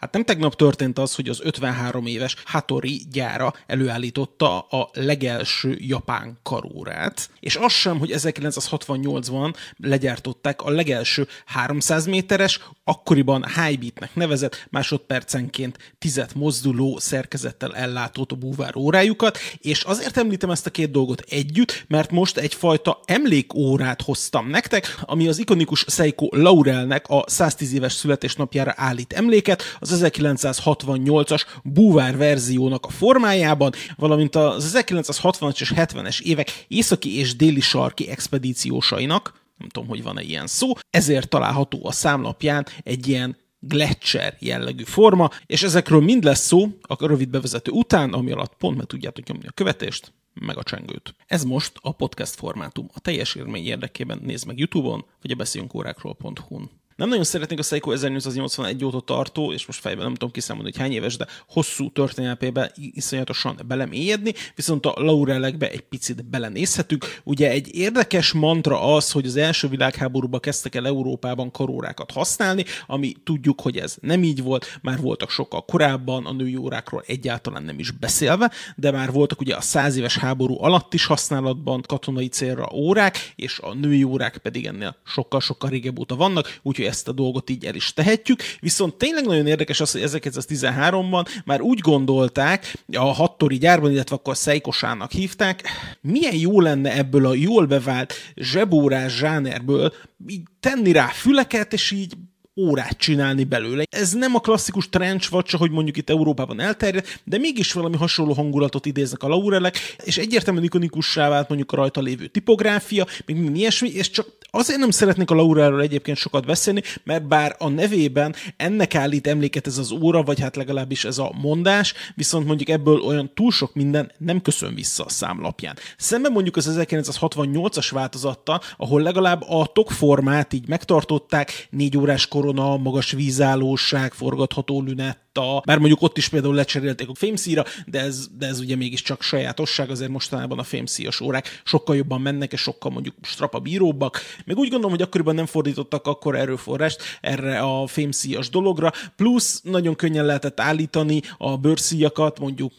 Hát nem tegnap történt az, hogy az 53 éves Hattori gyára előállította a legelső japán karórát, és az sem, hogy 1968-ban legyártották a legelső 300 méteres, akkoriban Highbeatnek nevezett másodpercenként tizet mozduló szerkezettel ellátott búvár órájukat, és azért említem ezt a két dolgot együtt, mert most egyfajta emlékórát hoztam nektek, ami az ikonikus Seiko Laurelnek a 110 éves születésnapjára állít emléket, az 1968-as búvár verziónak a formájában, valamint az 1960-as és 70-es évek északi és déli sarki expedíciósainak, nem tudom, hogy van-e ilyen szó, ezért található a számlapján egy ilyen Gletscher jellegű forma, és ezekről mind lesz szó a rövid bevezető után, ami alatt pont meg tudjátok nyomni a követést, meg a csengőt. Ez most a podcast formátum. A teljes élmény érdekében nézd meg YouTube-on, vagy a beszéljünkórákról.hu-n. Nem nagyon szeretnék a Seiko 1881 óta tartó, és most fejben nem tudom kiszámolni, hogy hány éves, de hosszú történelmébe iszonyatosan belemélyedni, viszont a Laurelekbe egy picit belenézhetünk. Ugye egy érdekes mantra az, hogy az első világháborúban kezdtek el Európában karórákat használni, ami tudjuk, hogy ez nem így volt, már voltak sokkal korábban, a női órákról egyáltalán nem is beszélve, de már voltak ugye a száz éves háború alatt is használatban katonai célra órák, és a női órák pedig ennél sokkal-sokkal régebb óta vannak, úgyhogy ezt a dolgot így el is tehetjük. Viszont tényleg nagyon érdekes az, hogy 1913-ban már úgy gondolták, a Hattori gyárban, illetve akkor Szeikosának hívták, milyen jó lenne ebből a jól bevált zsebórás zsánerből így tenni rá füleket, és így órát csinálni belőle. Ez nem a klasszikus trench watch, hogy mondjuk itt Európában elterjedt, de mégis valami hasonló hangulatot idéznek a laurelek, és egyértelműen ikonikussá vált mondjuk a rajta lévő tipográfia, még minden ilyesmi, és csak Azért nem szeretnék a Lauráról egyébként sokat beszélni, mert bár a nevében ennek állít emléket ez az óra, vagy hát legalábbis ez a mondás, viszont mondjuk ebből olyan túl sok minden nem köszön vissza a számlapján. Szemben mondjuk az 1968-as változatta, ahol legalább a tokformát így megtartották, négy órás korona, magas vízállóság, forgatható lünet, letta, bár mondjuk ott is például lecserélték a fémszíra, de ez, de ez ugye mégiscsak sajátosság, azért mostanában a fémszíjas órák sokkal jobban mennek, és sokkal mondjuk strapa bíróbbak. Még úgy gondolom, hogy akkoriban nem fordítottak akkor erőforrást erre a fémszíjas dologra, plusz nagyon könnyen lehetett állítani a bőrszíjakat, mondjuk,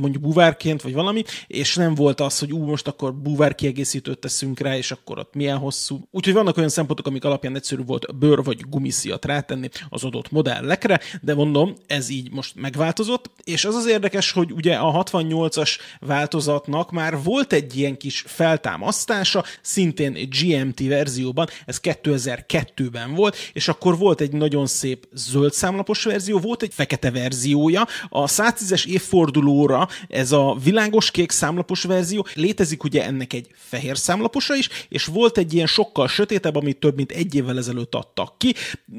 mondjuk buvárként, vagy valami, és nem volt az, hogy ú, most akkor buvár kiegészítőt teszünk rá, és akkor ott milyen hosszú. Úgyhogy vannak olyan szempontok, amik alapján egyszerű volt bőr vagy gumiszíjat rátenni az adott modellekre, de mondom, ez így most megváltozott, és az az érdekes, hogy ugye a 68-as változatnak már volt egy ilyen kis feltámasztása, szintén GMT verzióban, ez 2002-ben volt, és akkor volt egy nagyon szép zöld számlapos verzió, volt egy fekete verziója, a 110-es évfordulóra ez a világos kék számlapos verzió, létezik ugye ennek egy fehér számlaposa is, és volt egy ilyen sokkal sötétebb, amit több mint egy évvel ezelőtt adtak ki,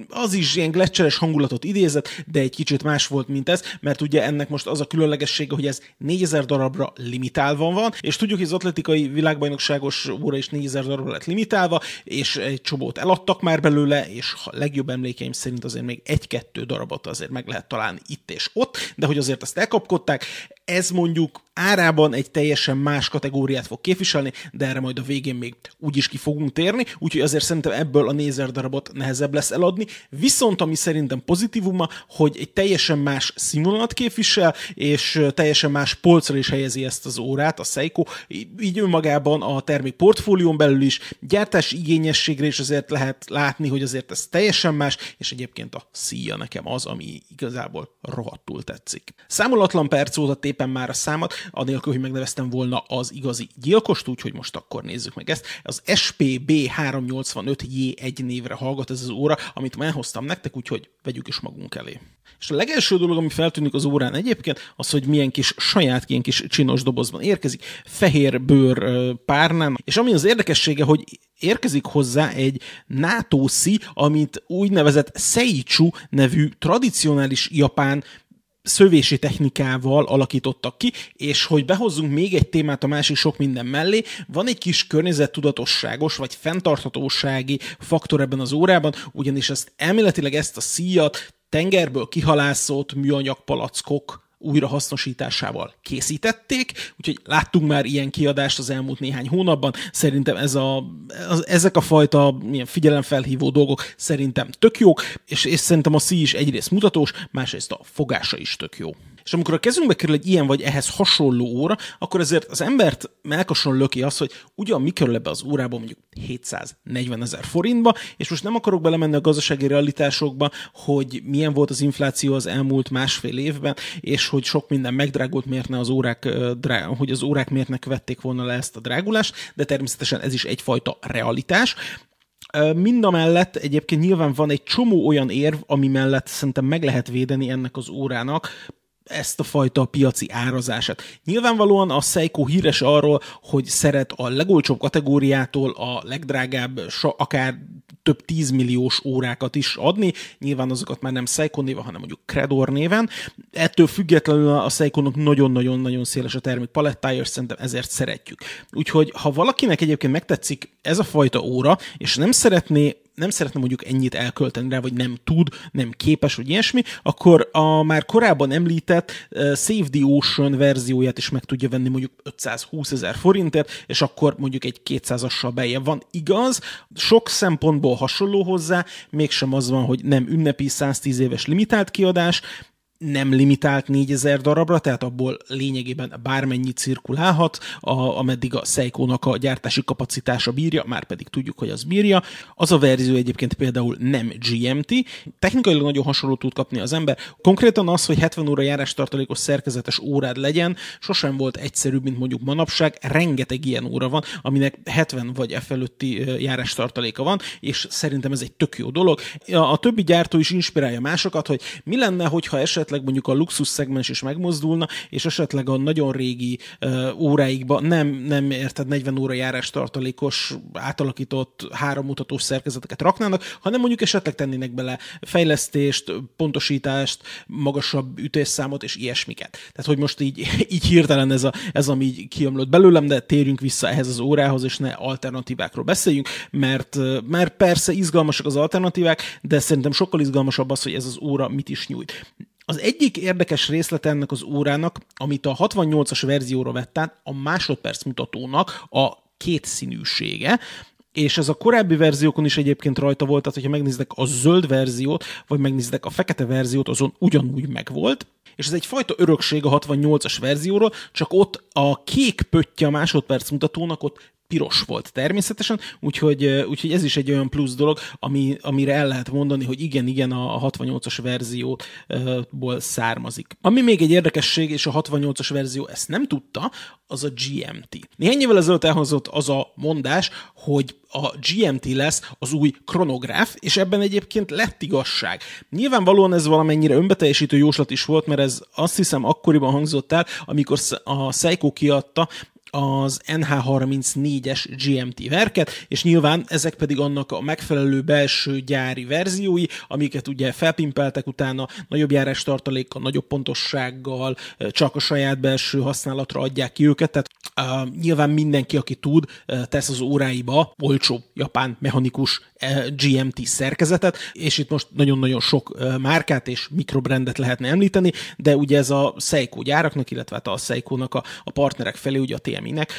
az is ilyen gletszeres hangulatot idézett, de egy kicsit más volt, mint ez, mert ugye ennek most az a különlegessége, hogy ez 4000 darabra limitálva van, és tudjuk, hogy az atletikai világbajnokságos óra is 4000 darabra lett limitálva, és egy csobót eladtak már belőle, és a legjobb emlékeim szerint azért még egy-kettő darabot azért meg lehet találni itt és ott, de hogy azért ezt elkapkodták, ez mondjuk árában egy teljesen más kategóriát fog képviselni, de erre majd a végén még úgyis ki fogunk térni, úgyhogy azért szerintem ebből a nézer darabot nehezebb lesz eladni. Viszont ami szerintem pozitívuma, hogy egy teljesen más színvonalat képvisel, és teljesen más polcra is helyezi ezt az órát, a Seiko, így önmagában a termék portfólión belül is, gyártás igényességre is azért lehet látni, hogy azért ez teljesen más, és egyébként a szíja nekem az, ami igazából rohadtul tetszik. Számolatlan perc óta tépem már a számat, anélkül, hogy megneveztem volna az igazi gyilkost, úgyhogy most akkor nézzük meg ezt. Az SPB 385J1 névre hallgat ez az óra, amit már hoztam nektek, úgyhogy vegyük is magunk elé. És a legelső dolog, ami feltűnik az órán egyébként, az, hogy milyen kis saját ilyen kis csinos dobozban érkezik, fehér bőr párnán, és ami az érdekessége, hogy érkezik hozzá egy NATO szí, amit úgynevezett Seichu nevű tradicionális japán szövési technikával alakítottak ki, és hogy behozzunk még egy témát a másik sok minden mellé, van egy kis környezettudatosságos vagy fenntarthatósági faktor ebben az órában, ugyanis ezt elméletileg ezt a szíjat tengerből kihalászott műanyag palackok újra hasznosításával készítették, úgyhogy láttunk már ilyen kiadást az elmúlt néhány hónapban. Szerintem ez a, az, ezek a fajta milyen figyelemfelhívó dolgok szerintem tök jók, és, és szerintem a szí is egyrészt mutatós, másrészt a fogása is tök jó. És amikor a kezünkbe kerül egy ilyen vagy ehhez hasonló óra, akkor ezért az embert melkason löki az, hogy ugyan mi kerül ebbe az órába mondjuk 740 ezer forintba, és most nem akarok belemenni a gazdasági realitásokba, hogy milyen volt az infláció az elmúlt másfél évben, és hogy sok minden megdrágult, miért ne az órák, hogy az órák miért ne követték volna le ezt a drágulást, de természetesen ez is egyfajta realitás. Mind a mellett egyébként nyilván van egy csomó olyan érv, ami mellett szerintem meg lehet védeni ennek az órának, ezt a fajta piaci árazását. Nyilvánvalóan a Seiko híres arról, hogy szeret a legolcsóbb kategóriától a legdrágább, akár több tízmilliós órákat is adni. Nyilván azokat már nem Seiko néven, hanem mondjuk Credor néven. Ettől függetlenül a Seiko-nak nagyon-nagyon-nagyon széles a termék palettája, és szerintem ezért szeretjük. Úgyhogy ha valakinek egyébként megtetszik ez a fajta óra, és nem szeretné nem szeretne mondjuk ennyit elkölteni rá, vagy nem tud, nem képes, vagy ilyesmi, akkor a már korábban említett uh, Save the Ocean verzióját is meg tudja venni mondjuk 520 ezer forintért, és akkor mondjuk egy 200-assal beje van. Igaz, sok szempontból hasonló hozzá, mégsem az van, hogy nem ünnepi 110 éves limitált kiadás, nem limitált 4000 darabra, tehát abból lényegében bármennyi cirkulálhat, a, ameddig a seiko a gyártási kapacitása bírja, már pedig tudjuk, hogy az bírja. Az a verzió egyébként például nem GMT, technikailag nagyon hasonló tud kapni az ember. Konkrétan az, hogy 70 óra járás tartalékos szerkezetes órád legyen, sosem volt egyszerűbb, mint mondjuk manapság. Rengeteg ilyen óra van, aminek 70 vagy e fölötti járás tartaléka van, és szerintem ez egy tök jó dolog. A, többi gyártó is inspirálja másokat, hogy mi lenne, hogyha esetleg esetleg mondjuk a luxus szegmens is megmozdulna, és esetleg a nagyon régi uh, óráikba nem, nem érted 40 óra járás tartalékos, átalakított hárommutatós szerkezeteket raknának, hanem mondjuk esetleg tennének bele fejlesztést, pontosítást, magasabb ütésszámot és ilyesmiket. Tehát, hogy most így, így hirtelen ez, a, ez ami így kiömlött belőlem, de térjünk vissza ehhez az órához, és ne alternatívákról beszéljünk, mert, mert persze izgalmasak az alternatívák, de szerintem sokkal izgalmasabb az, hogy ez az óra mit is nyújt. Az egyik érdekes részlet ennek az órának, amit a 68-as verzióra vett át, a másodperc mutatónak a kétszínűsége, és ez a korábbi verziókon is egyébként rajta volt, tehát hogyha megnéztek a zöld verziót, vagy megnéztek a fekete verziót, azon ugyanúgy megvolt, és ez egyfajta örökség a 68-as verzióról, csak ott a kék pöttye a másodperc mutatónak ott piros volt természetesen, úgyhogy, úgyhogy ez is egy olyan plusz dolog, ami, amire el lehet mondani, hogy igen, igen, a 68-as verzióból származik. Ami még egy érdekesség, és a 68-as verzió ezt nem tudta, az a GMT. Néhány évvel ezelőtt elhozott az a mondás, hogy a GMT lesz az új kronográf, és ebben egyébként lett igazság. Nyilvánvalóan ez valamennyire önbeteljesítő jóslat is volt, mert ez azt hiszem akkoriban hangzott el, amikor a Seiko kiadta az NH34-es GMT verket, és nyilván ezek pedig annak a megfelelő belső gyári verziói, amiket ugye felpimpeltek utána nagyobb járás tartalékkal, nagyobb pontossággal, csak a saját belső használatra adják ki őket, tehát uh, nyilván mindenki, aki tud, tesz az óráiba olcsó japán mechanikus GMT szerkezetet, és itt most nagyon-nagyon sok uh, márkát és mikrobrendet lehetne említeni, de ugye ez a Seiko gyáraknak, illetve hát a Seiko-nak a, a partnerek felé ugye a TM TMI-nek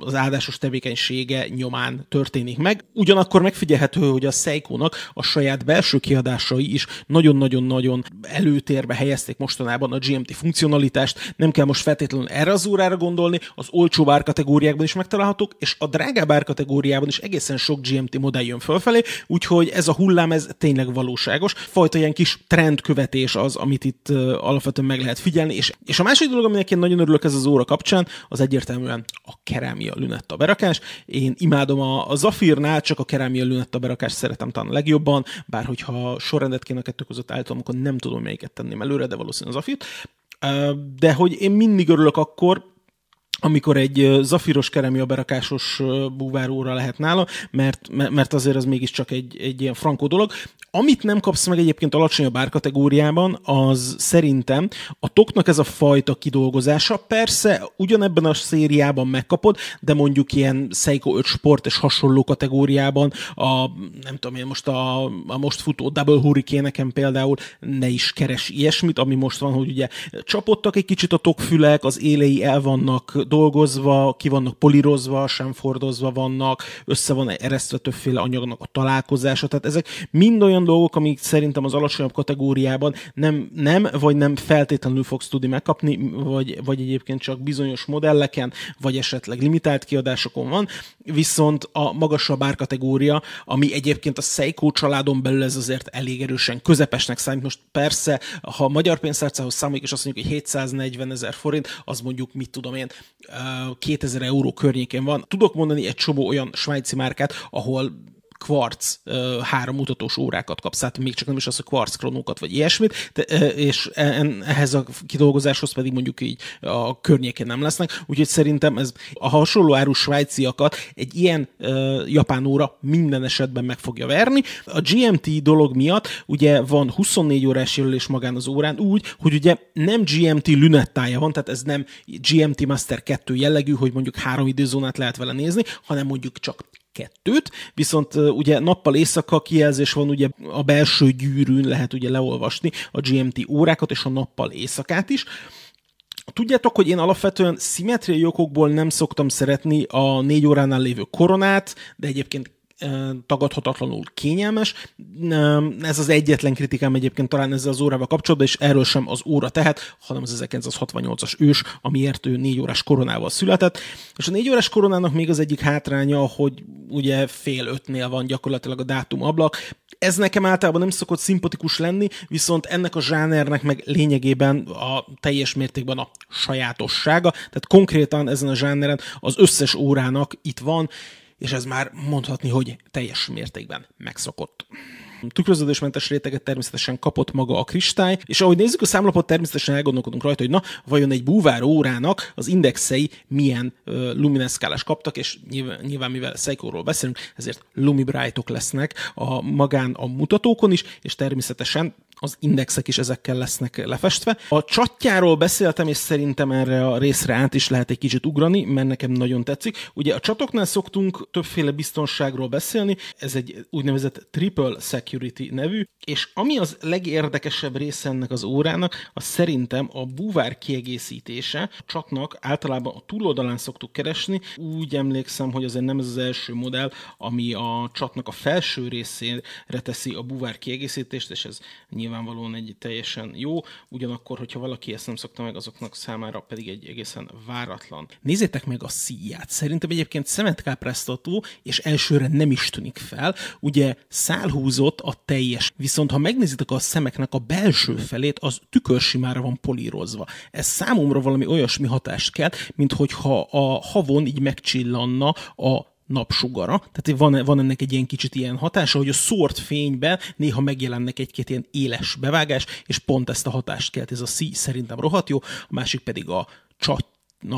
az áldásos tevékenysége nyomán történik meg. Ugyanakkor megfigyelhető, hogy a seiko a saját belső kiadásai is nagyon-nagyon-nagyon előtérbe helyezték mostanában a GMT funkcionalitást. Nem kell most feltétlenül erre az órára gondolni, az olcsó árkategóriákban is megtalálhatók, és a drágább árkategóriában is egészen sok GMT modell jön fölfelé, úgyhogy ez a hullám, ez tényleg valóságos. Fajta ilyen kis trendkövetés az, amit itt alapvetően meg lehet figyelni, és, és a másik dolog, aminek én nagyon örülök ez az óra kapcsán, az egyértelmű egyértelműen a kerámia lünetta berakás. Én imádom a, a Zafirnál, csak a kerámia lünetta berakás szeretem talán a legjobban, bár hogyha sorrendet kéne a kettő között állítom, akkor nem tudom melyiket tenném előre, de valószínűleg az Zafirt. De hogy én mindig örülök akkor, amikor egy zafiros kerámia berakásos búváróra lehet nála, mert, mert azért az mégiscsak egy, egy ilyen frankó dolog. Amit nem kapsz meg egyébként alacsonyabb árkategóriában, az szerintem a toknak ez a fajta kidolgozása. Persze ugyanebben a szériában megkapod, de mondjuk ilyen Seiko 5 Sport és hasonló kategóriában a, nem tudom én, most a, a most futó Double Hurricane-eken például ne is keres ilyesmit, ami most van, hogy ugye csapottak egy kicsit a tokfülek, az élei el vannak dolgozva, ki vannak polírozva, sem fordozva vannak, össze van eresztve többféle anyagnak a találkozása, tehát ezek mind olyan dolgok, amik szerintem az alacsonyabb kategóriában nem, nem vagy nem feltétlenül fogsz tudni megkapni, vagy, vagy egyébként csak bizonyos modelleken, vagy esetleg limitált kiadásokon van, viszont a magasabb árkategória, ami egyébként a Seiko családon belül ez azért elég erősen közepesnek számít. Most persze, ha a magyar pénztárcához számoljuk, és azt mondjuk, hogy 740 ezer forint, az mondjuk, mit tudom én, 2000 euró környékén van. Tudok mondani egy csomó olyan svájci márkát, ahol kvarc három mutatós órákat kapsz, tehát még csak nem is az, hogy kvarc kronókat vagy ilyesmit, de, és e, ehhez a kidolgozáshoz pedig mondjuk így a környékén nem lesznek, úgyhogy szerintem ez a hasonló áru svájciakat egy ilyen japán óra minden esetben meg fogja verni. A GMT dolog miatt ugye van 24 órás jelölés magán az órán úgy, hogy ugye nem GMT lünettája van, tehát ez nem GMT Master 2 jellegű, hogy mondjuk három időzónát lehet vele nézni, hanem mondjuk csak kettőt, viszont ugye nappal éjszaka kijelzés van, ugye a belső gyűrűn lehet ugye leolvasni a GMT órákat és a nappal éjszakát is. Tudjátok, hogy én alapvetően szimmetriai okokból nem szoktam szeretni a négy óránál lévő koronát, de egyébként tagadhatatlanul kényelmes. Ez az egyetlen kritikám egyébként talán ezzel az órával kapcsolatban, és erről sem az óra tehet, hanem az 1968-as ős, amiért ő négy órás koronával született. És a négy órás koronának még az egyik hátránya, hogy ugye fél ötnél van gyakorlatilag a dátum ablak. Ez nekem általában nem szokott szimpatikus lenni, viszont ennek a zsánernek meg lényegében a teljes mértékben a sajátossága, tehát konkrétan ezen a zsáneren az összes órának itt van, és ez már mondhatni, hogy teljes mértékben megszokott. Tükröződésmentes réteget természetesen kapott maga a kristály, és ahogy nézzük a számlapot, természetesen elgondolkodunk rajta, hogy na, vajon egy búvár órának az indexei milyen uh, lumineszkálás kaptak, és nyilván, nyilván mivel Seiko-ról beszélünk, ezért lumibrightok lesznek a magán a mutatókon is, és természetesen az indexek is ezekkel lesznek lefestve. A csatjáról beszéltem, és szerintem erre a részre át is lehet egy kicsit ugrani, mert nekem nagyon tetszik. Ugye a csatoknál szoktunk többféle biztonságról beszélni, ez egy úgynevezett triple security nevű, és ami az legérdekesebb része ennek az órának, az szerintem a búvár kiegészítése. A csatnak általában a túloldalán szoktuk keresni, úgy emlékszem, hogy azért nem ez az első modell, ami a csatnak a felső részére teszi a búvár kiegészítést, és ez nyilván nyilvánvalóan egy teljesen jó, ugyanakkor, hogyha valaki ezt nem szokta meg, azoknak számára pedig egy egészen váratlan. Nézzétek meg a szíját. Szerintem egyébként szemetkápráztató, és elsőre nem is tűnik fel. Ugye szálhúzott a teljes, viszont ha megnézitek a szemeknek a belső felét, az tükörsimára van polírozva. Ez számomra valami olyasmi hatást kell, mint hogyha a havon így megcsillanna a napsugara, tehát van, van ennek egy ilyen kicsit ilyen hatása, hogy a szórt fényben néha megjelennek egy-két ilyen éles bevágás, és pont ezt a hatást kelt ez a szí szerintem rohadt jó, a másik pedig a csat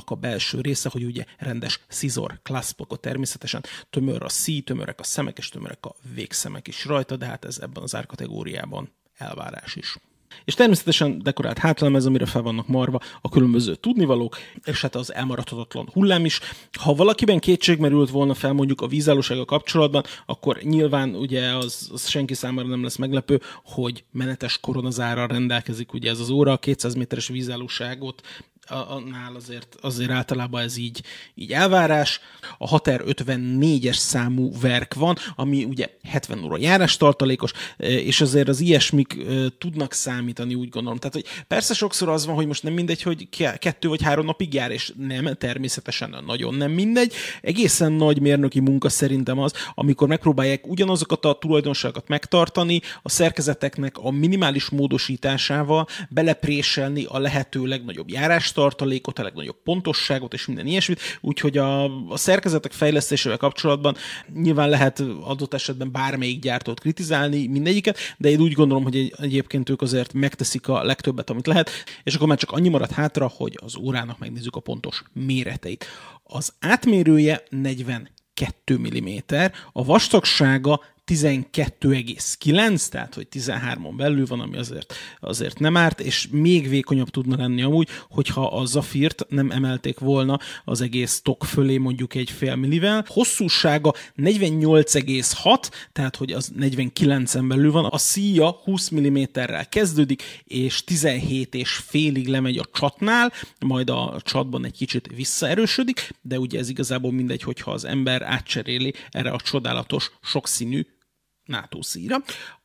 a belső része, hogy ugye rendes szizor klaszpok, természetesen. Tömör a szí, tömörek a szemek, és tömörek a végszemek is rajta, de hát ez ebben az árkategóriában elvárás is. És természetesen dekorált hátlemez, amire fel vannak marva a különböző tudnivalók, és hát az elmaradhatatlan hullám is. Ha valakiben kétség merült volna fel mondjuk a vízállósága kapcsolatban, akkor nyilván ugye az, az senki számára nem lesz meglepő, hogy menetes koronazárral rendelkezik ugye ez az óra, 200 méteres vízállóságot annál azért, azért általában ez így, így elvárás. A Hater 54-es számú verk van, ami ugye 70 óra járás tartalékos, és azért az ilyesmik tudnak számítani, úgy gondolom. Tehát, hogy persze sokszor az van, hogy most nem mindegy, hogy kettő vagy három napig jár, és nem, természetesen nagyon nem mindegy. Egészen nagy mérnöki munka szerintem az, amikor megpróbálják ugyanazokat a tulajdonságokat megtartani, a szerkezeteknek a minimális módosításával belepréselni a lehető legnagyobb járást tartalékot, a legnagyobb pontosságot és minden ilyesmit, úgyhogy a, a szerkezetek fejlesztésével kapcsolatban nyilván lehet adott esetben bármelyik gyártót kritizálni, mindegyiket, de én úgy gondolom, hogy egy, egyébként ők azért megteszik a legtöbbet, amit lehet, és akkor már csak annyi marad hátra, hogy az órának megnézzük a pontos méreteit. Az átmérője 42 mm, a vastagsága 12,9, tehát hogy 13-on belül van, ami azért, azért nem árt, és még vékonyabb tudna lenni amúgy, hogyha a Zafirt nem emelték volna az egész tok fölé mondjuk egy fél millivel. Hosszúsága 48,6, tehát hogy az 49-en belül van, a szíja 20 mm-rel kezdődik, és 17 és félig lemegy a csatnál, majd a csatban egy kicsit visszaerősödik, de ugye ez igazából mindegy, hogyha az ember átcseréli erre a csodálatos, sokszínű NATO szíra.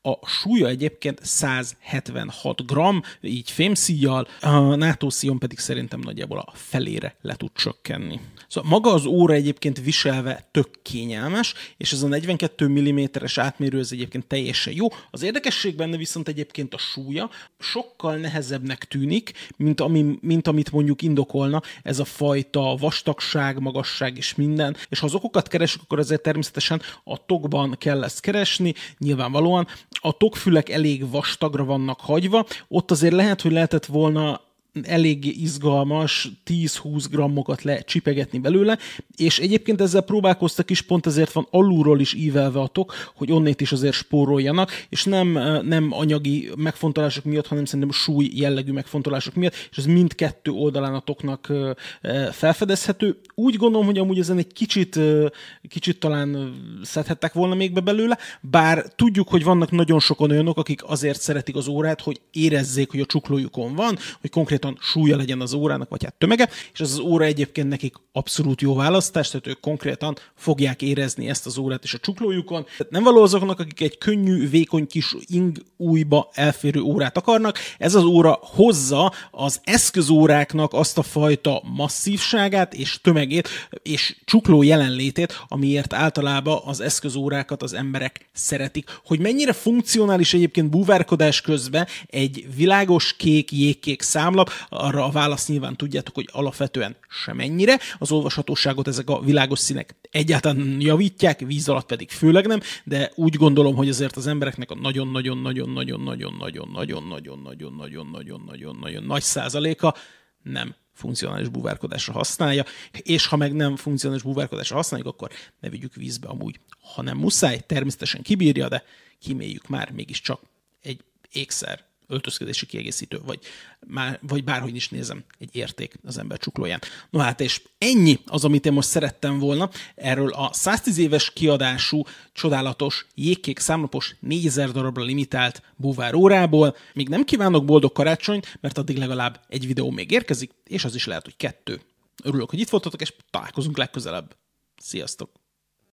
A súlya egyébként 176 gram, így fémszíjjal, a NATO szíjon pedig szerintem nagyjából a felére le tud csökkenni. Szóval maga az óra egyébként viselve tök kényelmes, és ez a 42 mm-es átmérő ez egyébként teljesen jó. Az érdekesség benne viszont egyébként a súlya sokkal nehezebbnek tűnik, mint, ami, mint amit mondjuk indokolna ez a fajta vastagság, magasság és minden. És ha az okokat keresünk, akkor azért természetesen a tokban kell ezt keresni, nyilvánvalóan. A tokfülek elég vastagra vannak hagyva, ott azért lehet, hogy lehetett volna eléggé izgalmas 10-20 grammokat lecsipegetni belőle, és egyébként ezzel próbálkoztak is, pont ezért van alulról is ívelve a tok, hogy onnét is azért spóroljanak, és nem, nem anyagi megfontolások miatt, hanem szerintem súly jellegű megfontolások miatt, és ez mindkettő oldalán a toknak felfedezhető. Úgy gondolom, hogy amúgy ezen egy kicsit, kicsit talán szedhettek volna még be belőle, bár tudjuk, hogy vannak nagyon sokan olyanok, akik azért szeretik az órát, hogy érezzék, hogy a csuklójukon van, hogy konkrét konkrétan súlya legyen az órának, vagy hát tömege, és ez az óra egyébként nekik abszolút jó választás, tehát ők konkrétan fogják érezni ezt az órát is a csuklójukon. Tehát nem való azoknak, akik egy könnyű, vékony kis ing újba elférő órát akarnak. Ez az óra hozza az eszközóráknak azt a fajta masszívságát és tömegét és csukló jelenlétét, amiért általában az eszközórákat az emberek szeretik. Hogy mennyire funkcionális egyébként búvárkodás közben egy világos kék, jégkék számlap, arra a választ nyilván tudjátok, hogy alapvetően semennyire. Az olvashatóságot ezek a világos színek egyáltalán javítják, víz alatt pedig főleg nem, de úgy gondolom, hogy azért az embereknek a nagyon-nagyon-nagyon-nagyon-nagyon-nagyon-nagyon-nagyon-nagyon-nagyon-nagyon-nagyon nagy százaléka nem funkcionális búvárkodásra használja, és ha meg nem funkcionális búvárkodásra használjuk, akkor ne vigyük vízbe amúgy. Ha nem muszáj, természetesen kibírja, de kiméljük már mégiscsak egy ékszer öltözködési kiegészítő, vagy, már, vagy bárhogy is nézem, egy érték az ember csuklóján. No hát, és ennyi az, amit én most szerettem volna erről a 110 éves kiadású, csodálatos, jégkék számlapos 4000 darabra limitált búvár órából. Még nem kívánok boldog karácsonyt, mert addig legalább egy videó még érkezik, és az is lehet, hogy kettő. Örülök, hogy itt voltatok, és találkozunk legközelebb. Sziasztok!